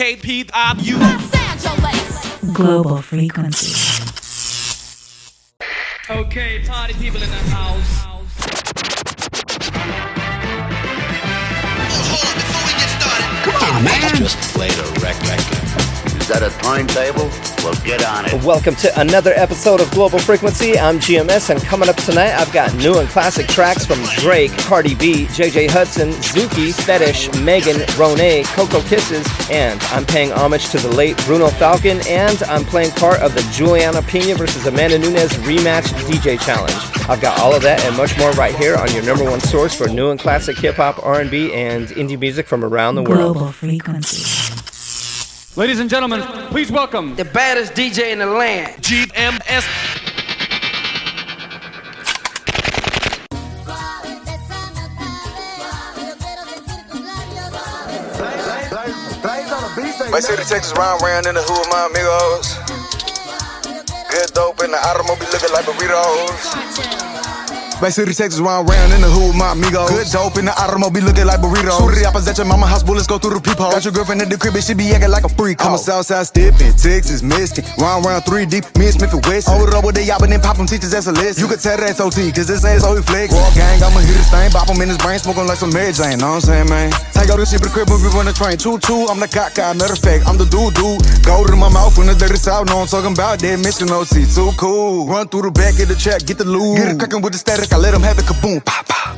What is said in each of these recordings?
KP, I, you. Los Angeles. Global frequency. Okay, party people in the house. Just play the record. Is a timetable? Well, get on it. Welcome to another episode of Global Frequency. I'm GMS, and coming up tonight, I've got new and classic tracks from Drake, Cardi B, JJ Hudson, Zookie, Fetish, Megan, Ro'Nae, Coco Kisses, and I'm paying homage to the late Bruno Falcon, and I'm playing part of the Julianna Peña versus Amanda Nunes rematch DJ challenge. I've got all of that and much more right here on your number one source for new and classic hip hop, R&B, and indie music from around the world. Global frequency. Ladies and gentlemen, please welcome the baddest DJ in the land. GMS. My city, Texas, round round in the hood with my amigos. Good dope in the automobile looking like burritos. Bay City, Texas, round round in the hood with my amigos. Good dope in the automobile looking like burritos. Shoot it up at your mama house, bullets go through the peephole. Got your girlfriend in the crib, and she be acting like a freak. I'm a oh. Southside stiffin', Texas, Michigan. Round round three deep, me and Smith and West. Hold it up with the and then pop them teachers, that's a list. You can tell that's OT, cause this ain't so he flex. Raw gang, I'ma hit this thing, bop him in his brain, smoking like some Mary Jane, know what I'm saying, man? Take out this shit, but the crib, move on the train. Choo choo, I'm the cock guy, matter of fact, I'm the dude dude. Go to my mouth when the dirty south, know I'm talking about that mission OT, too cool. Run through the back of the track, get the loot. Get it crackin' with the static, I let him have it kaboom, pop, pop.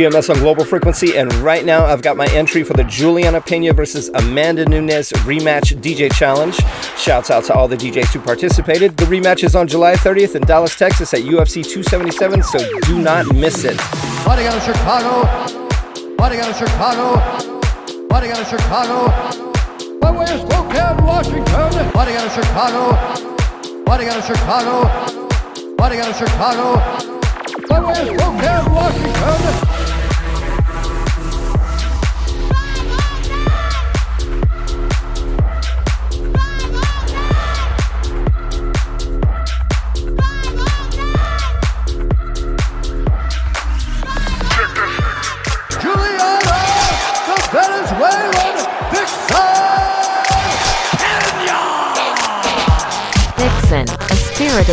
GMS on Global Frequency, and right now I've got my entry for the Julianna Peña versus Amanda Nunes rematch DJ challenge. Shouts out to all the DJs who participated. The rematch is on July 30th in Dallas, Texas at UFC 277, so do not miss it. Fighting out of Chicago. Fighting out of Chicago. Fighting out of Chicago. By way of Spokane, Washington. Fighting out of Chicago. Fighting out of Chicago. Fighting out of Chicago. By way of Spokane, Washington.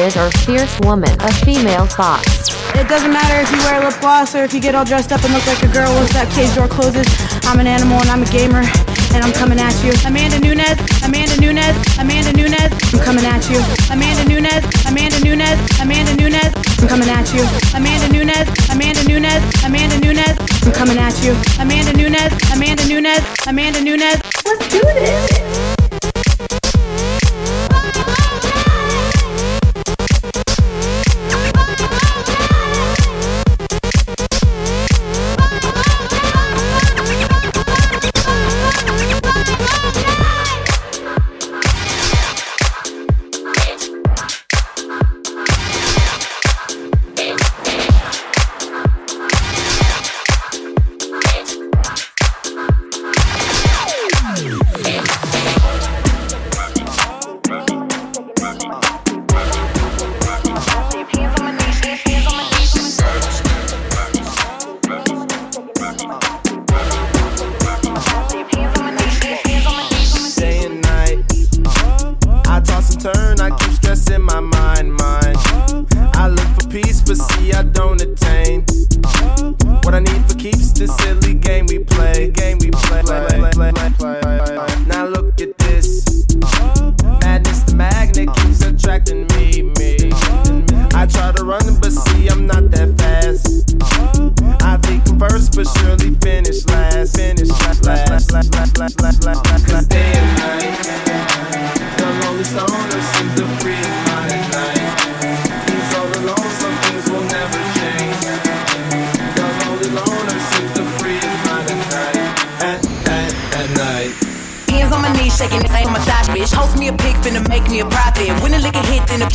Spirited or fierce woman, a female fox. It doesn't matter if you wear lip gloss or if you get all dressed up and look like a girl once that cage door closes. I'm an animal and I'm a gamer and I'm coming at you. Amanda Nunes, Amanda Nunes, Amanda Nunes, I'm coming at you. Amanda Nunes, Amanda Nunes, Amanda Nunes, I'm coming at you. Amanda Nunes, Amanda Nunes, Amanda Nunes, I'm coming at you. Amanda Nunes, Amanda Nunes, Amanda Nunes. Let's do this.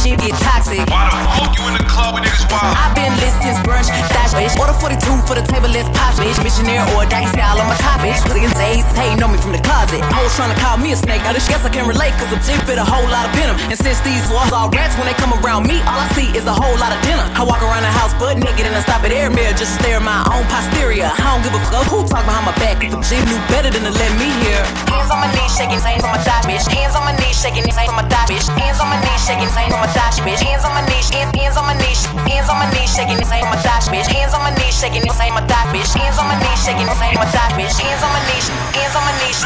Then get toxic. Why the fuck you in the club with niggas wild? I've been lit since brunch, dash, bitch. Order 42 for the table, let's pop, bitch. Missionary or a dice style on my top, bitch. Pussy days, hating on me from the closet. Hoes trying to call me a snake. I just guess I can relate, cause I'm cheap fit a whole lot of venom. And since these walls are rats, when they come around me, all I see is a whole lot of dinner. I walk around the house butt naked and I stop at air mirror just to stare at my own posterior. I don't give a fuck who talk behind my back, the G knew better than to let me hear. Hands on my knees, shaking, saying on my thigh, bitch. Hands on my knees, shaking, saying on my thigh, bitch. Hands on my knees, shaking, saying on my thigh, bitch. Hands on my knees, hands, hands on my knees, hands on my knees, shaking, saying on my thigh, bitch. Hands on my knees, shaking, saying on my thigh, bitch. Hands on my knees, shaking, saying on my thigh, bitch. Hands on my knees, hands on my knees.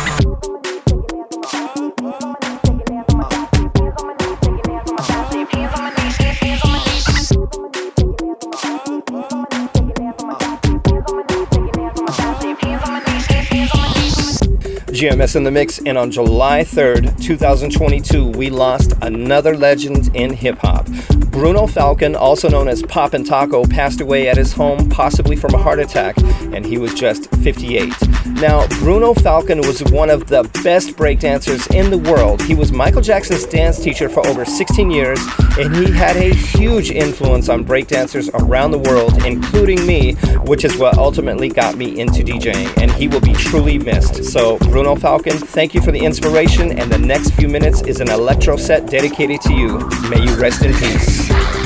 GMS in the mix, and on July 3rd, 2022, we lost another legend in hip hop. Bruno Falcon, also known as Pop 'N' Taco, passed away at his home, possibly from a heart attack, and he was just 58. Now, Bruno Falcon was one of the best breakdancers in the world. He was Michael Jackson's dance teacher for over 16 years, and he had a huge influence on breakdancers around the world, including me, which is what ultimately got me into DJing, and he will be truly missed. So, Bruno Falcon, thank you for the inspiration, and the next few minutes is an electro set dedicated to you. May you rest in peace. Hey,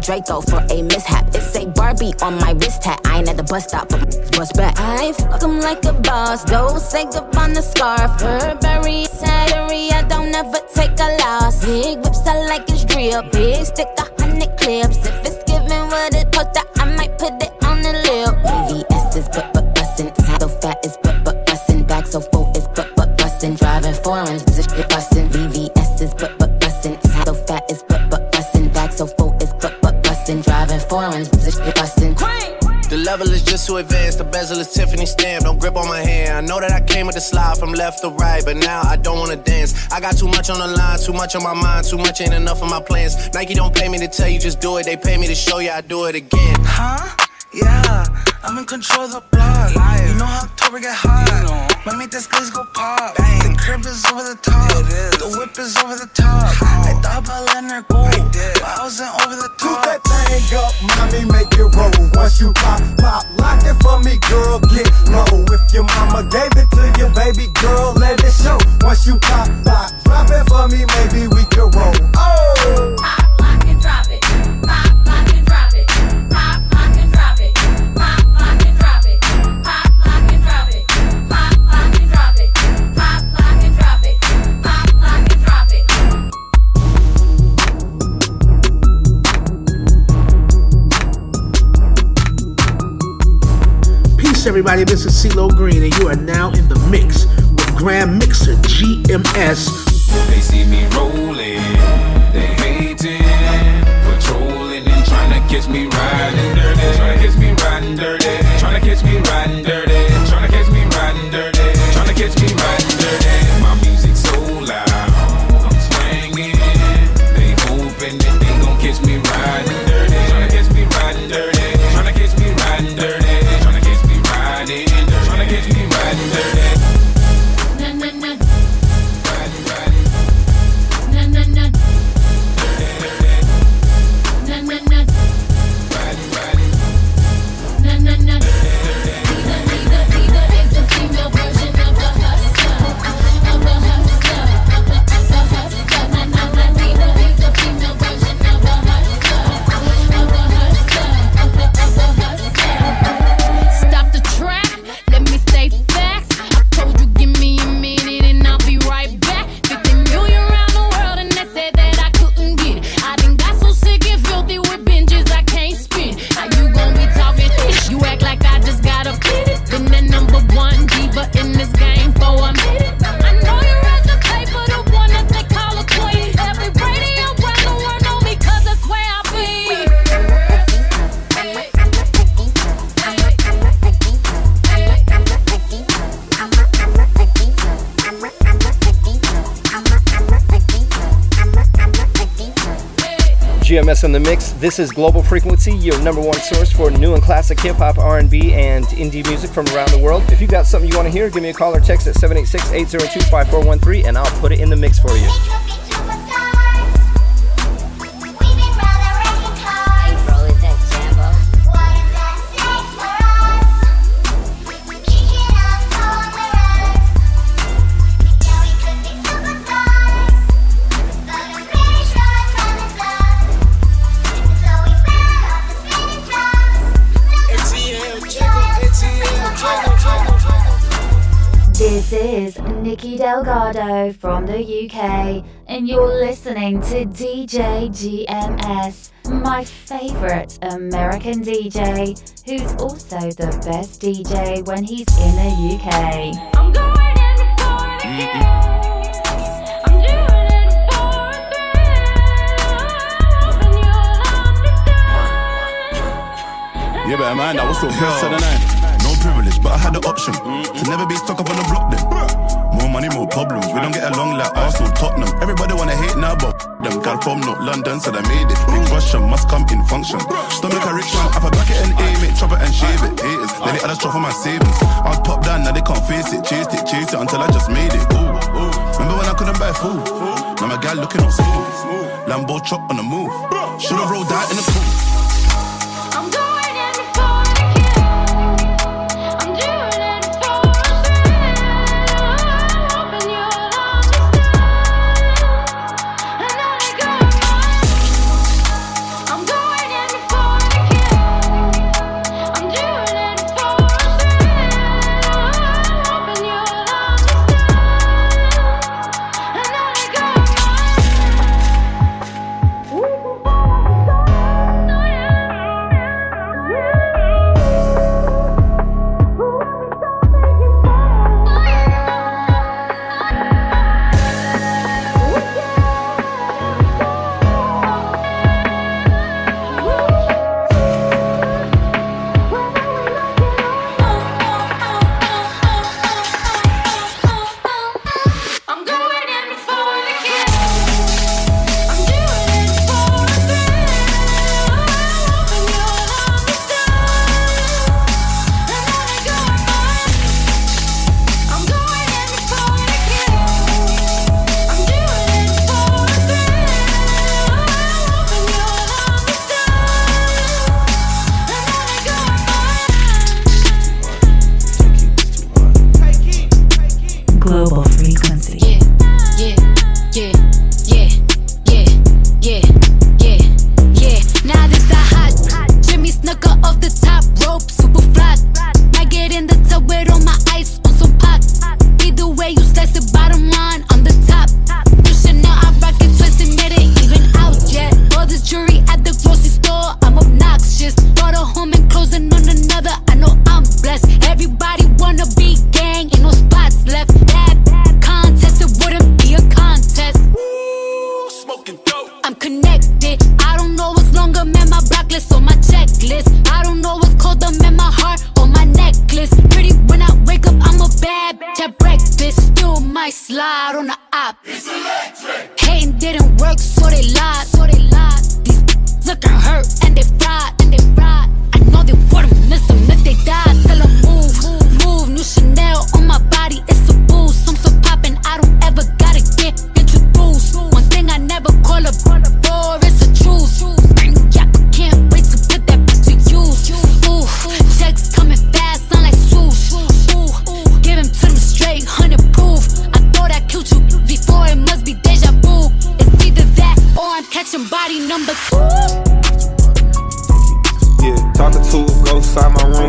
Draco for a mishap. It's a Barbie on my wrist tat. I ain't at the bus stop, but bust back. I fuck 'em like a boss. Don't say up on the scarf. Burberry, salary. I don't ever take a loss. Big whips, I like it's real. Big stick, a hundred clips. If it's giving what it post, I might put it too advanced. The bezel is Tiffany stamp. Don't grip on my hand. I know that I came with the slide from left to right, but now I don't wanna dance. I got too much on the line, too much on my mind, too much ain't enough of my plans. Nike don't pay me to tell you just do it. They pay me to show you I do it again. Huh? Yeah, I'm in control of the block. You know how October get hot. My meet this glaze go pop. The crib is over the top. The whip is over the top. I thought about letting her go, but I wasn't over the top. that thing up, mommy, make it roll. Once you pop, pop, lock it for me, girl, get low. If your mama gave it to you, baby girl, let it show. Once you pop, pop, drop it for me, maybe we can roll. Oh! Pop, lock and drop it. Pop, lock and drop it. Everybody. This is CeeLo Green, and you are now in the mix with GrandMixer GMS. They see me rolling, they hating, patrolling and trying to catch me riding dirty, trying to catch me riding dirty, trying to catch me riding dirty, trying to catch me riding dirty, trying to catch me This is Global Frequency, your number one source for new and classic hip hop, R&B, and indie music from around the world. If you've got something you want to hear, give me a call or text at 786-802-5413 and I'll put it in the mix for you. This is Nikki Delgado from the UK, and you're listening to DJ GMS, my favorite American DJ, who's also the best DJ when he's in the UK. Mm-hmm. Yeah, but man, that was so best of the night. No privilege, but I had the option to never be stuck up on the block then. More money, more problems. We don't get along like Arsenal, Tottenham. Everybody wanna hate now, but them gal from not London said I made it. Big Russian must come in function. Stomach a rich man, have a bucket and aim it, chop it and shave it. Haters, let it that's for my savings. I was popped down, now they can't face it. Chased it, chased it until I just made it. Ooh. Remember when I couldn't buy food? Now my gal looking all smooth. Lambo chop on the move. Should've rolled out in the pool.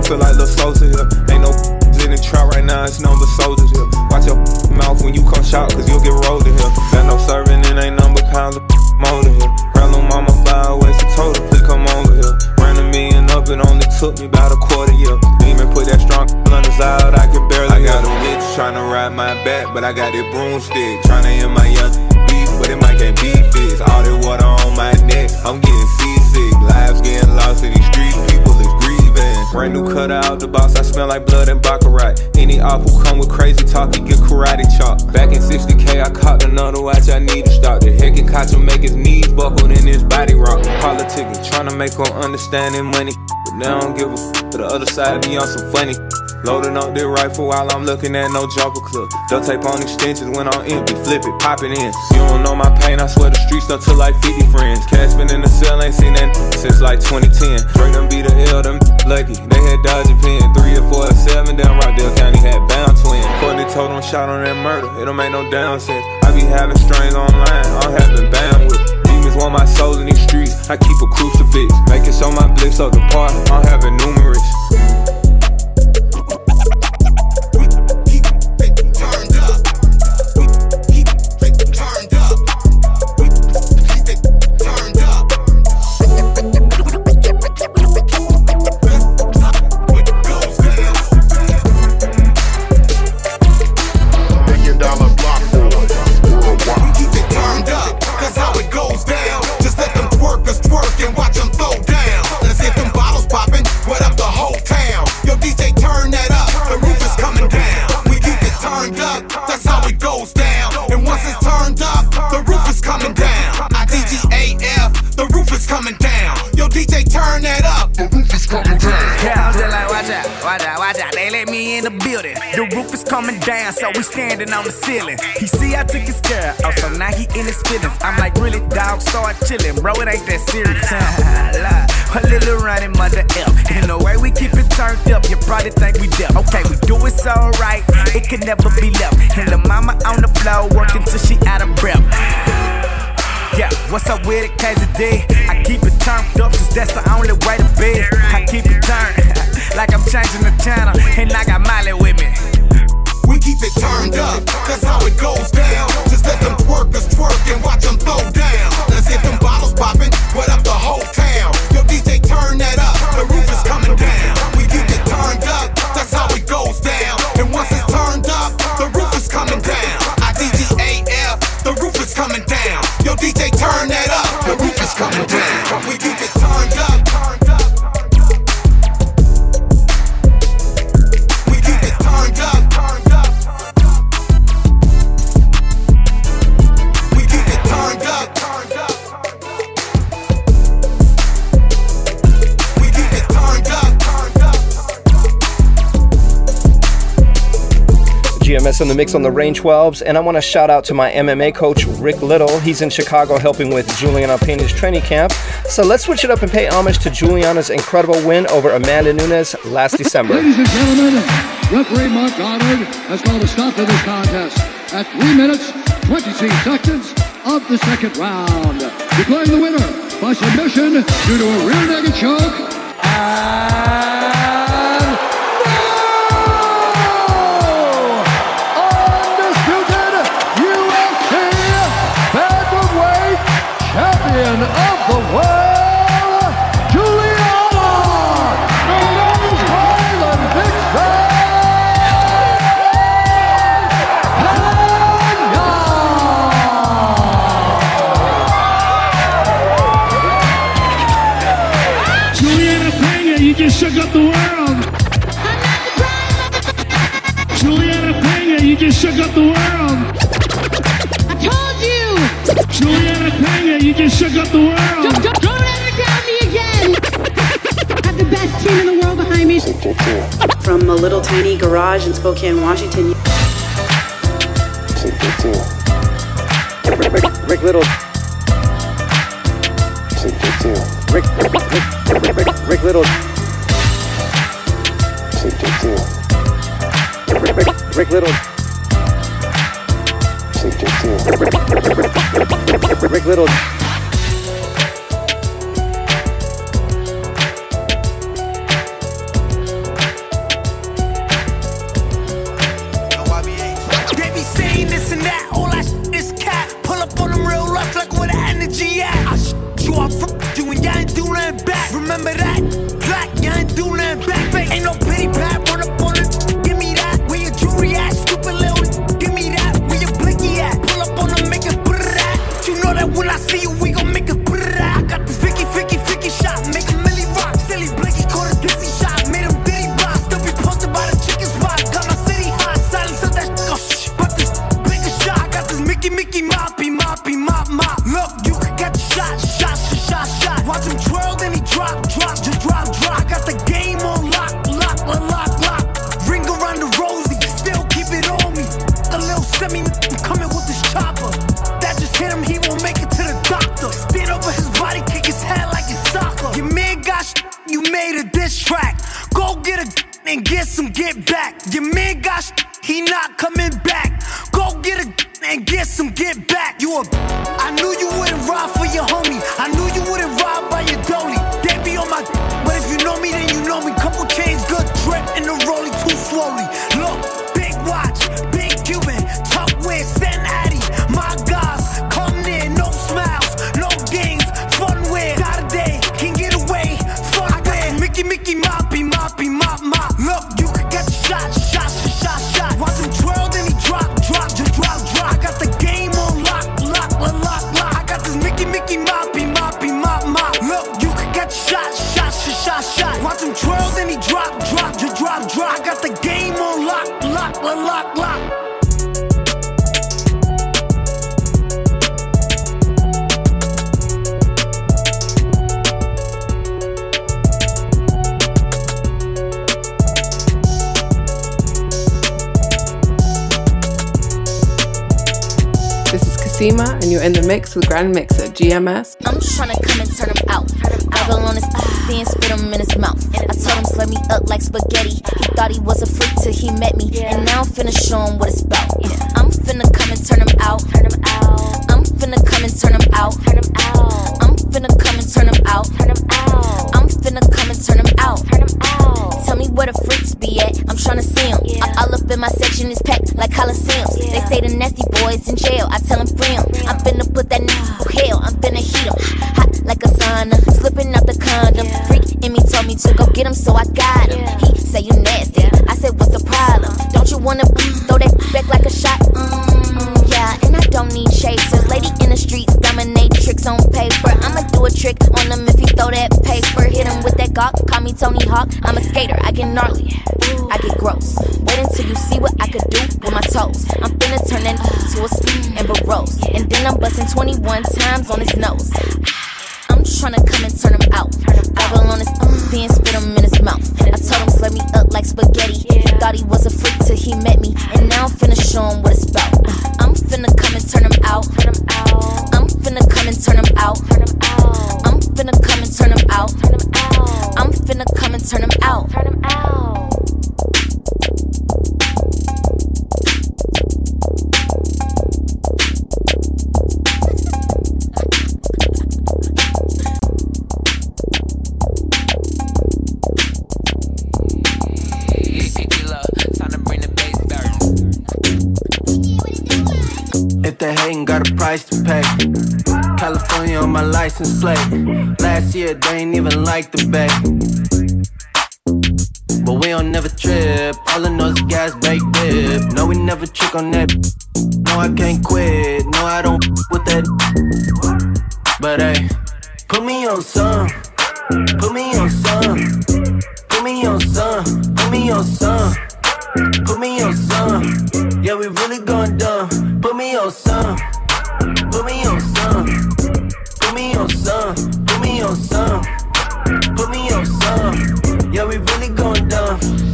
Room, feel like the Sosa here. Ain't no in the trap right now, it's number soldiers here. Watch your mouth when you come shout, cause you'll get rolled in here. Got no serving, and ain't number pounds of motor here. Ran on mama by a waist of total, please come over here. Ran a million up, it only took me about a quarter year. Demon put that strong on his out, I can barely. I got a bitch tryna ride my back, but I got that broomstick. Tryna end my young beef, but it might can't be fixed. All that water on my neck, I'm getting seasick. Lives getting lost in these streets, people is grieving. Brand new cut out the box, I smell like blood and baccarat. Any op who come with crazy talk, he get karate chop. Back in 60k, I caught another oh, watch, I need to stop. The heck and catch him make his knees buckled in his body rock. Politicking, tryna make him understand his money. But they don't give a f- to the other side, be on some funny. Loading up the rifle while I'm looking at no jumper clip. Duct tape on extensions when I'm empty, flip it, pop it in. You don't know my pain, I swear the streets done to like 50 friends. Cash been in the cell, ain't seen that since like 2010. Drake them be the L, them lucky. They had Dodger pin, three or four or seven down Rockdale County had bound twin. Courtney told them shot on that murder, it don't make no down sense. I be having strains online, I'm having bandwidth. Demons want my soul in these streets. I keep a crucifix, making sure my blips up the part. I'm having numerous. In the building. The roof is coming down, so we standing on the ceiling. He see I took his girl, oh, so now he in his feelings. I'm like, really, dog, start chilling, bro. It ain't that serious. A little running mother F. And the way we keep it turned up, you probably think we deaf. Okay, we do it so right, it can never be left. And the mama on the floor working till she out of breath. Yeah, what's up with it, Kazy D? I keep it turned up, cause that's the only way to be. I keep it turned, like I'm changing the channel, and I got Miley with me. We keep it turned up, cause how it goes down. Just let them twerkers twerk and watch them throw down. Let's get them bottles popping, put up the whole town. Yo, DJ, turn that up, the roof in the mix on the Rane 12s, and I want to shout out to my MMA coach, Rick Little. He's in Chicago helping with Julianna Peña's training camp. So let's switch it up and pay homage to Julianna's incredible win over Amanda Nunes last December. Ladies and gentlemen, referee Mark Goddard has called a stop to this contest at 3 minutes, 22 seconds of the second round. Declaring the winner by submission due to a rear naked choke. Shook up the world. Julianna Peña, you just shook up the world. I told you. Julianna Peña, you just shook up the world. Don't, don't, don't ever doubt me again. I have the best team in the world behind me. From a little tiny garage in Spokane, Washington. Rick Little. Rick, Rick, Rick, Rick, Rick Little. Little. Mix with GrandMixer GMS. I'm tryna come and turn him out. Bible on his then spit him in his mouth. I told him slurp me up like spaghetti. He thought he was a freak till he met me, and now I'm finna show him what it's about. I'm finna come and turn him out. I'm finna come and turn him out. I'm finna come and turn him out. I'm finna come and turn him out. Up in my section is packed like Coliseums. They say the nasty boys in jail. I tell them free 'em. I'm finna put that nigga through hell. I'm finna heat 'em. Hot like a sauna. Slipping out the condom. Freak in me told me to go get him, so I got him. He say you nasty. I said, what's the problem? Don't you wanna throw that back like a shot? Mm, yeah, and I don't need chasers. Lady in the streets, tricks on paper. I'ma do a trick on him if he throw that paper. Hit him with that gawk, call me Tony Hawk. I'm a skater, I get gnarly, I get gross. Wait until you see what I could do with my toes. I'm finna turn that to a speed and rose. And then I'm busting 21 times on his nose. I'm tryna come and turn him out. Bible on his then spit him in his mouth. I told him slurp me up like spaghetti. He thought he was a freak till he met me, and now I'm finna show him what it's about. I'm finna come and turn him out. I'm finna come and turn him out. I'm finna come and turn him out. I'm finna come and turn him out. They hating, got a price to pay. California on my license plate. Last year they ain't even like the bay. But we don't never trip. All I know is gas bake dip. No, we never trick on that. No, I can't quit. No, I don't with that. But hey, put me on some. Put me on some. Put me on some. Put me on some. Put me on some. Yeah, we really going dumb. Put me on some. Put me on some. Put me on some. Put me on some. Put me on some. Yeah, we really going dumb.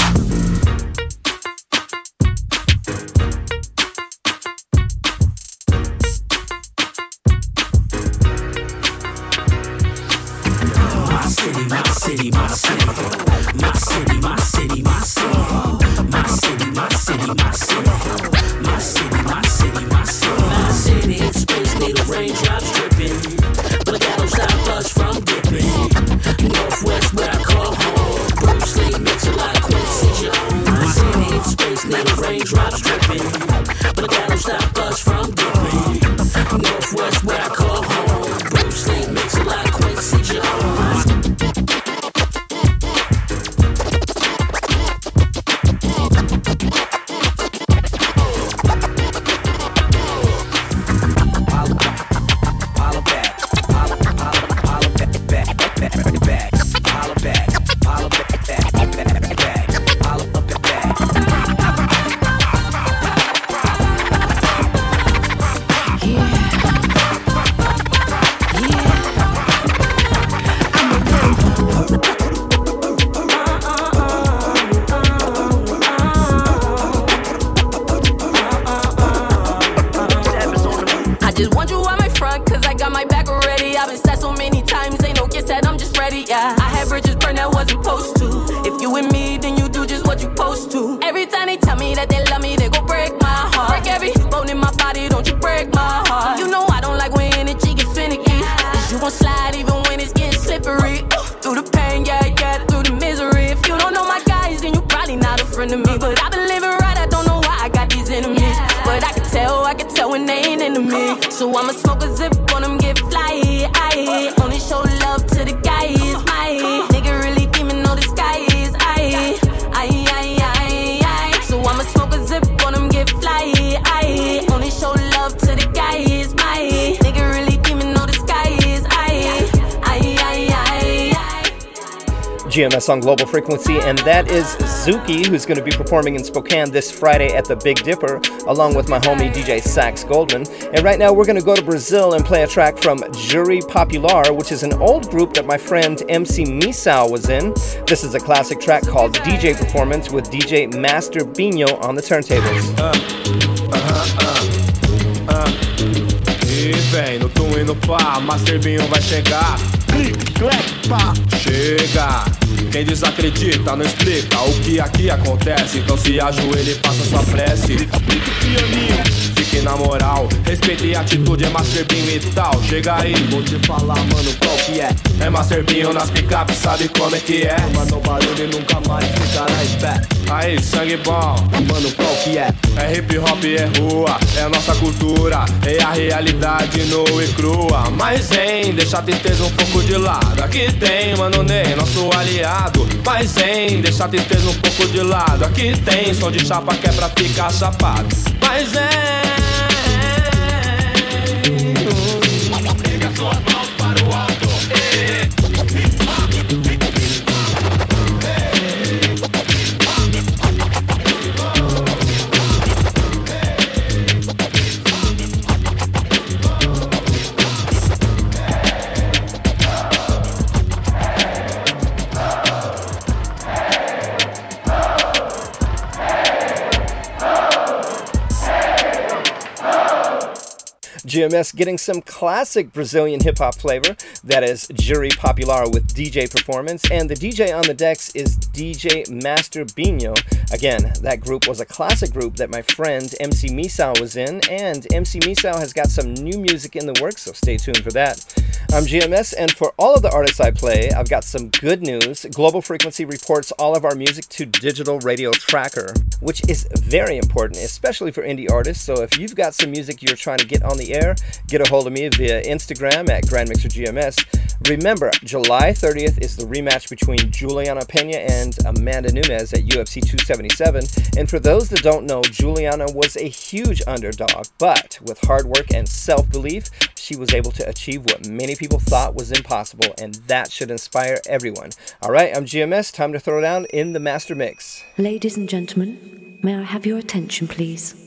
So I'ma smoke a zip GMS on Global Frequency, and that is Zookie, who's going to be performing in Spokane this Friday at the Big Dipper, along with my homie DJ Sax Goldman. And right now, we're going to go to Brazil and play a track from Juri Popular, which is an old group that my friend MC Misao was in. This is a classic track called DJ Performance with DJ Master Binho on the turntables. Uh, uh, uh, vem, no tum e no pá, Master Binho vai chegar. Chega. Quem desacredita não explica o que aqui acontece. Então se ajoelhe e faça sua prece. Fique na moral. Respeite a atitude, é Master Binho e tal. Chega aí, vou te falar, mano, qual que é? É Master Binho nas picapes, sabe como é que é? Mano, barulho e nunca mais ficará em pé. Aí, sangue bom, mano, qual que é? É hip hop, é rua, é nossa cultura, é a realidade nua e crua. Mas hein, deixa a tristeza um pouco de lado. Aqui tem, mano, Ney, nosso aliado. Mas hein, deixa a tristeza um pouco de lado. Aqui tem som de chapa que é pra ficar chapado. Mas é. GMS getting some classic Brazilian hip hop flavor. That is Juri Popular with DJ performance. And the DJ on the decks is DJ Master Binho. Again, that group was a classic group that my friend MC Misao was in. And MC Misao has got some new music in the works, so stay tuned for that. I'm GMS, and for all of the artists I play, I've got some good news. Global Frequency reports all of our music to Digital Radio Tracker, which is very important, especially for indie artists. So if you've got some music you're trying to get on the air, get a hold of me via Instagram at GrandMixerGMS. Remember, July 30th is the rematch between Julianna Peña and Amanda Nunes at UFC 277. And for those that don't know, Juliana was a huge underdog, but with hard work and self belief, she was able to achieve what many people thought was impossible, and that should inspire everyone. All right, I'm GMS. Time to throw down in the master mix. Ladies and gentlemen, may I have your attention, please?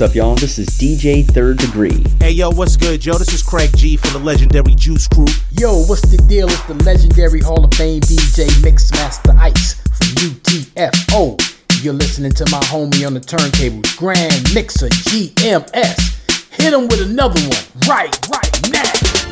What's up, y'all? This is DJ Third Degree. Hey, yo, what's good, Joe? This is Craig G from the legendary Juice Crew. Yo, what's the deal? It's the legendary Hall of Fame DJ Mixmaster Ice from UTFO. You're listening to my homie on the turntables, GrandMixer GMS. Hit him with another one right, right now.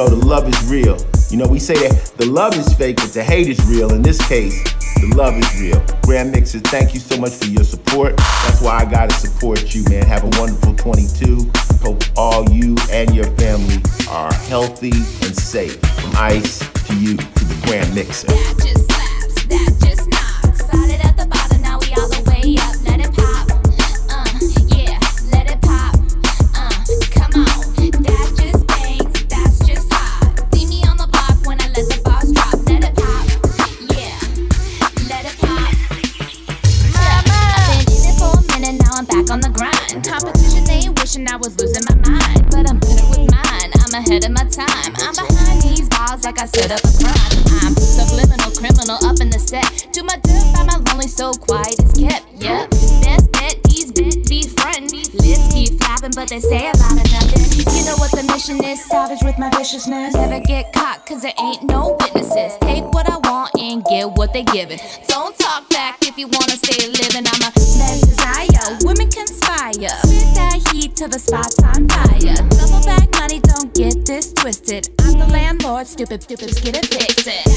Know the love is real. You know, we say that the love is fake, but the hate is real. In this case, the love is real. GrandMixer, thank you so much for your support. That's why I gotta support you, man. Have a wonderful 22. Hope all you and your family are healthy and safe. From Ice to you, to the GrandMixer. Ahead of my time. I'm behind these balls like I set up a crime. I'm subliminal criminal up in the set. Do my by my lonely soul, quiet is kept. Yep, best bet, these bit be frontin'. Lips keep flapping, but they say a lot of nothing. You know what the mission is, savage with my viciousness. Never get caught, cause there ain't no witnesses. Take what I want and get what they giving. Don't talk back if you wanna stay living. I'm stupid, stupid, get evicted. That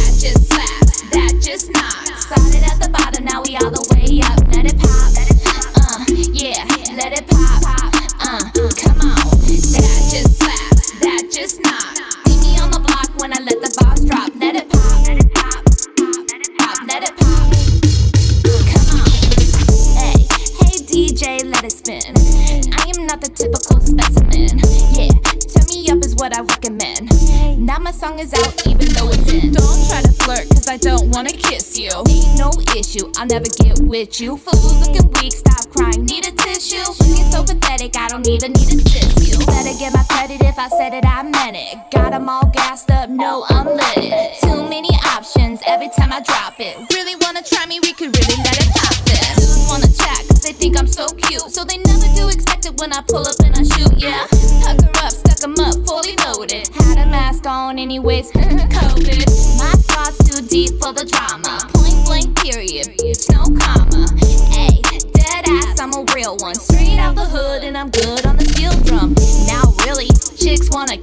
you. Fools looking weak, stop crying, need a tissue. Looking so pathetic, I don't even need a tissue. Better get my credit if I said it, I meant it. Got 'em all gassed up, no, I'm lit. Too many options every time I drop it. Really wanna try me, we could really let it pop this. Dudes wanna chat, cause they think I'm so cute. So they never do expect it when I pull up and I shoot, yeah. Tuck her up, stuck 'em up, fully loaded. Had a mask on, anyways, COVID. My thoughts too deep for the drama. Point blank, period,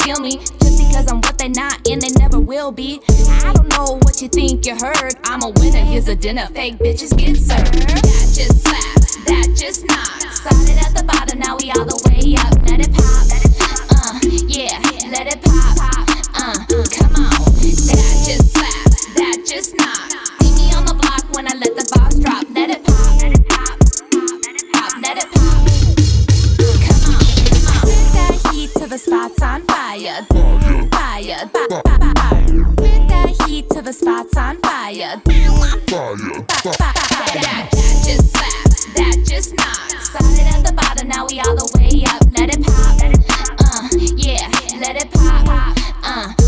chicks me just because I'm what they not and they never will be. I don't know what you think you heard. I'm a winner, here's a dinner. Fake bitches get served. That just slaps, that just knocks. Started at the bottom, now we all the way up. Let it pop, uh, yeah, let it pop, uh, come on. That just slaps, that just knocks. See me on the block when I let the fire. Fire, fire, fire. Spit that heat till the spot's on fire. Fire, that just that just. Started at the bottom, now we all the way up. Let it pop, uh, yeah, let it pop, uh,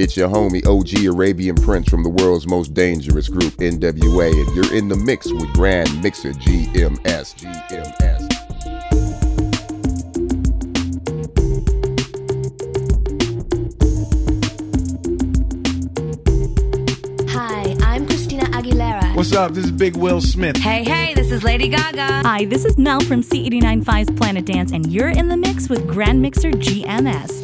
It's your homie OG Arabian Prince from the world's most dangerous group, NWA, and you're in the mix with GrandMixer GMS. GMS. Hi, I'm Christina Aguilera. What's up? This is Big Will Smith. Hey, hey, this is Lady Gaga. Hi, this is Mel from C895's Planet Dance, and you're in the mix with GrandMixer GMS.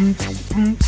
Mm-hmm.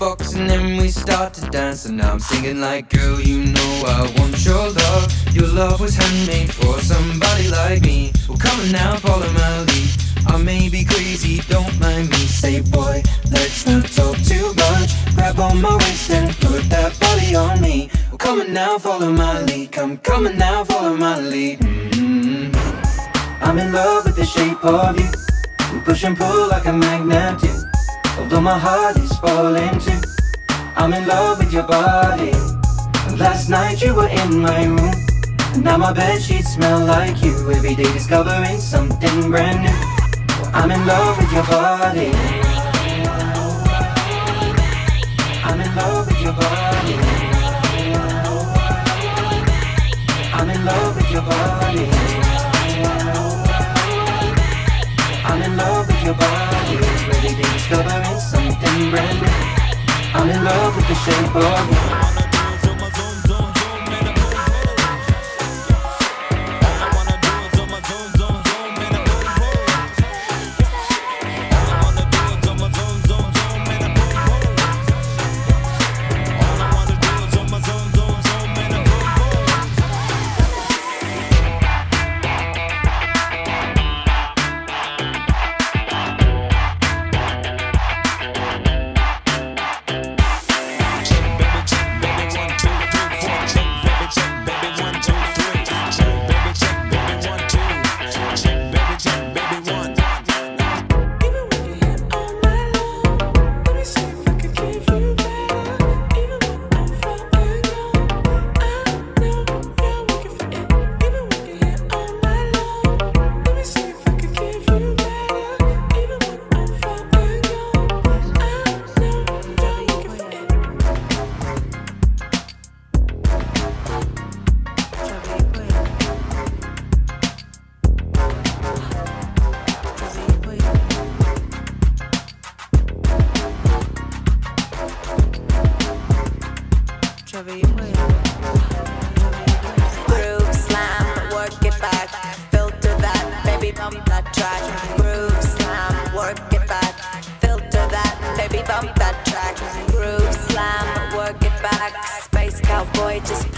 Jukebox, and then we start to dance. And now I'm singing like, girl, you know I want your love. Your love was handmade for somebody like me. Well, come on now, follow my lead. I may be crazy, my bed sheets smell like you. Every day discovering something brand new. I'm in love with your body. I'm in love with your body. I'm in love with your body. I'm in love with your body. Ready to discovering something brand new. I'm in love with the shape of you.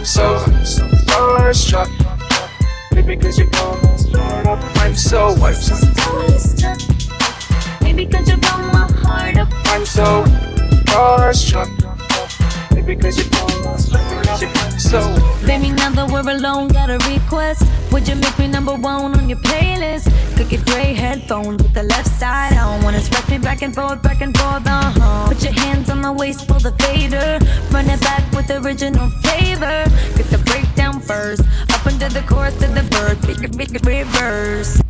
I'm so, starstruck. Baby, cause you blow my heart up. I'm so, I'm so starstruck. Baby, could you blow my heart up? I'm so starstruck. Baby, cause you so. Baby, now that we're alone, got a request. Would you make me number one on your playlist? Could get gray headphones with the left side on. Wanna stretch me back and forth, back and forth, uh huh. Put your hands on my waist, pull the fader. Run it back with original flavor. Get the breakdown first. Up under the chorus to the verse. Make it, make it reverse.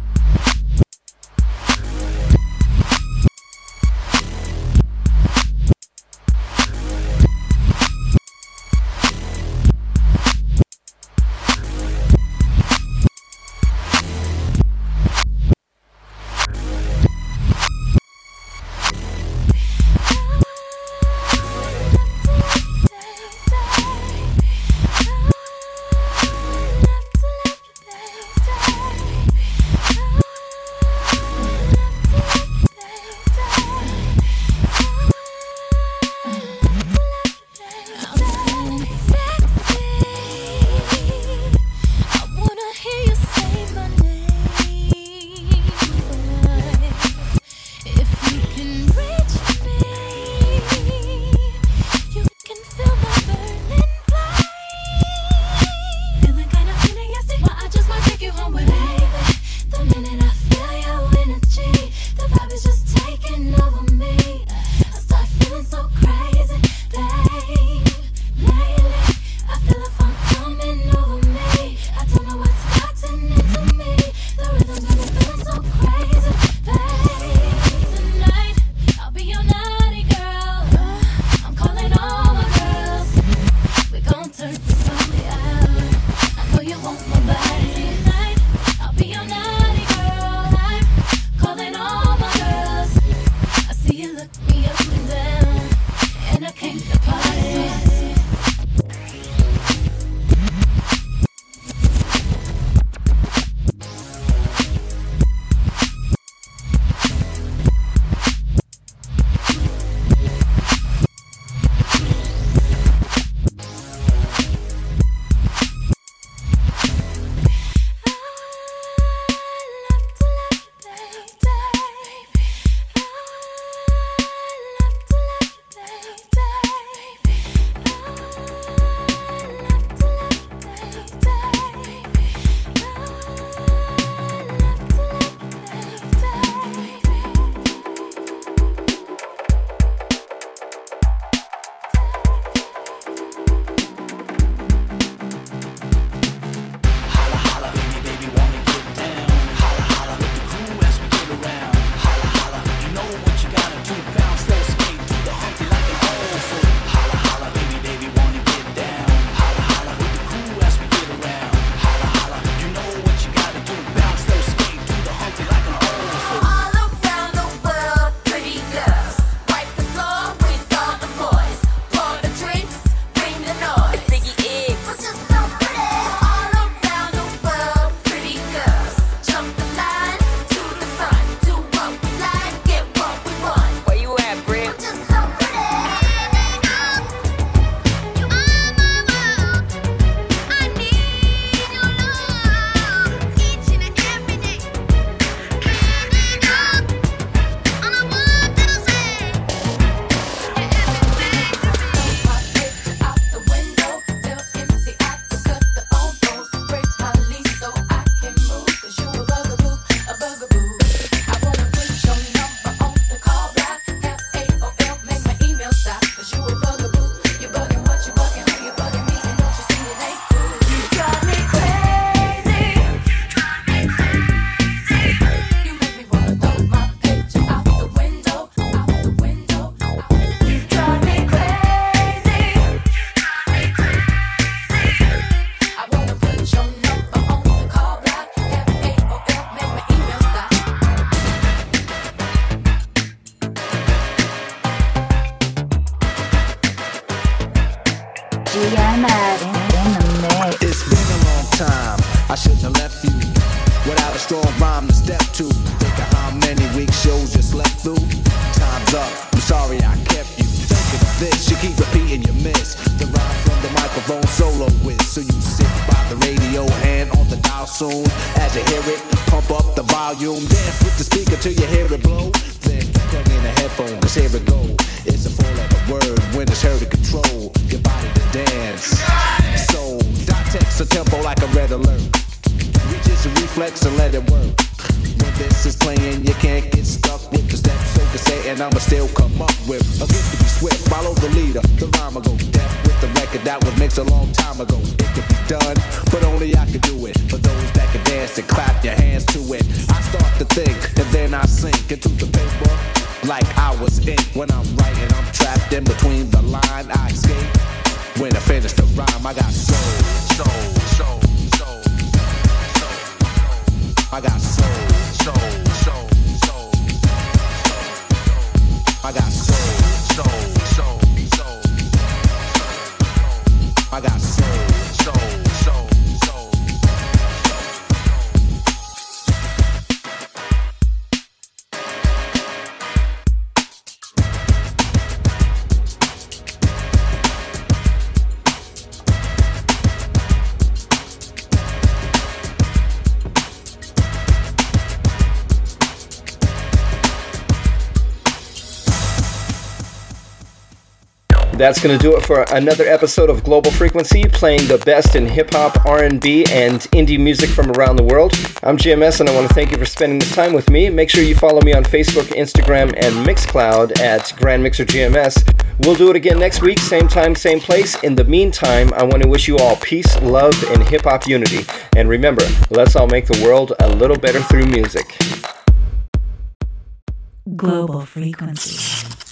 Up the volume, dance with the speaker till you hear it blow. Then plug in a headphone, cause here it go. It's a four letter word when it's heard to control your body to dance. So, dot text a tempo like a red alert. Reaches your reflex and let it work. When this is playing, you can't get stuck with the steps. So to say, and I'ma still come up with a gift to be swift. Follow the leader, the rhyme will go deaf with the record that was mixed a long time ago. It could be done, dance and clap your hands to it. I start to think, and then I sink into the paper like I was ink. When I'm writing, I'm trapped in between the line. I escape. When I finish the rhyme, I got soul, soul, soul, soul. I got soul, soul, soul, soul. I got soul, soul, That's going to do it for another episode of Global Frequency, playing the best in hip hop, R&B, and indie music from around the world. I'm GMS, and I want to thank you for spending this time with me. Make sure you follow me on Facebook, Instagram, and Mixcloud at GrandMixer GMS. We'll do it again next week, same time, same place. In the meantime, I want to wish you all peace, love, and hip hop unity. And remember, let's all make the world a little better through music. Global Frequency.